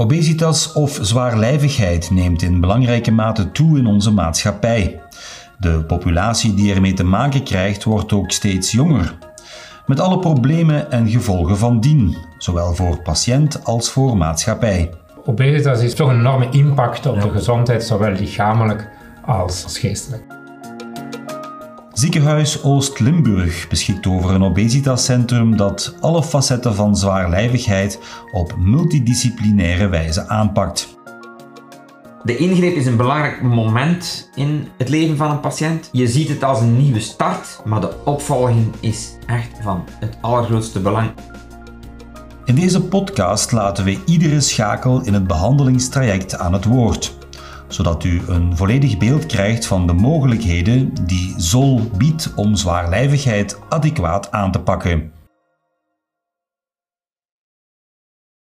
Obesitas of zwaarlijvigheid neemt in belangrijke mate toe in onze maatschappij. De populatie die ermee te maken krijgt wordt ook steeds jonger. Met alle problemen en gevolgen van dien, zowel voor patiënt als voor maatschappij. Obesitas is toch een enorme impact op de gezondheid, zowel lichamelijk als geestelijk. Ziekenhuis Oost-Limburg beschikt over een obesitascentrum dat alle facetten van zwaarlijvigheid op multidisciplinaire wijze aanpakt. De ingreep is een belangrijk moment in het leven van een patiënt. Je ziet het als een nieuwe start, maar de opvolging is echt van het allergrootste belang. In deze podcast laten we iedere schakel in het behandelingstraject aan het woord zodat u een volledig beeld krijgt van de mogelijkheden die ZOL biedt om zwaarlijvigheid adequaat aan te pakken.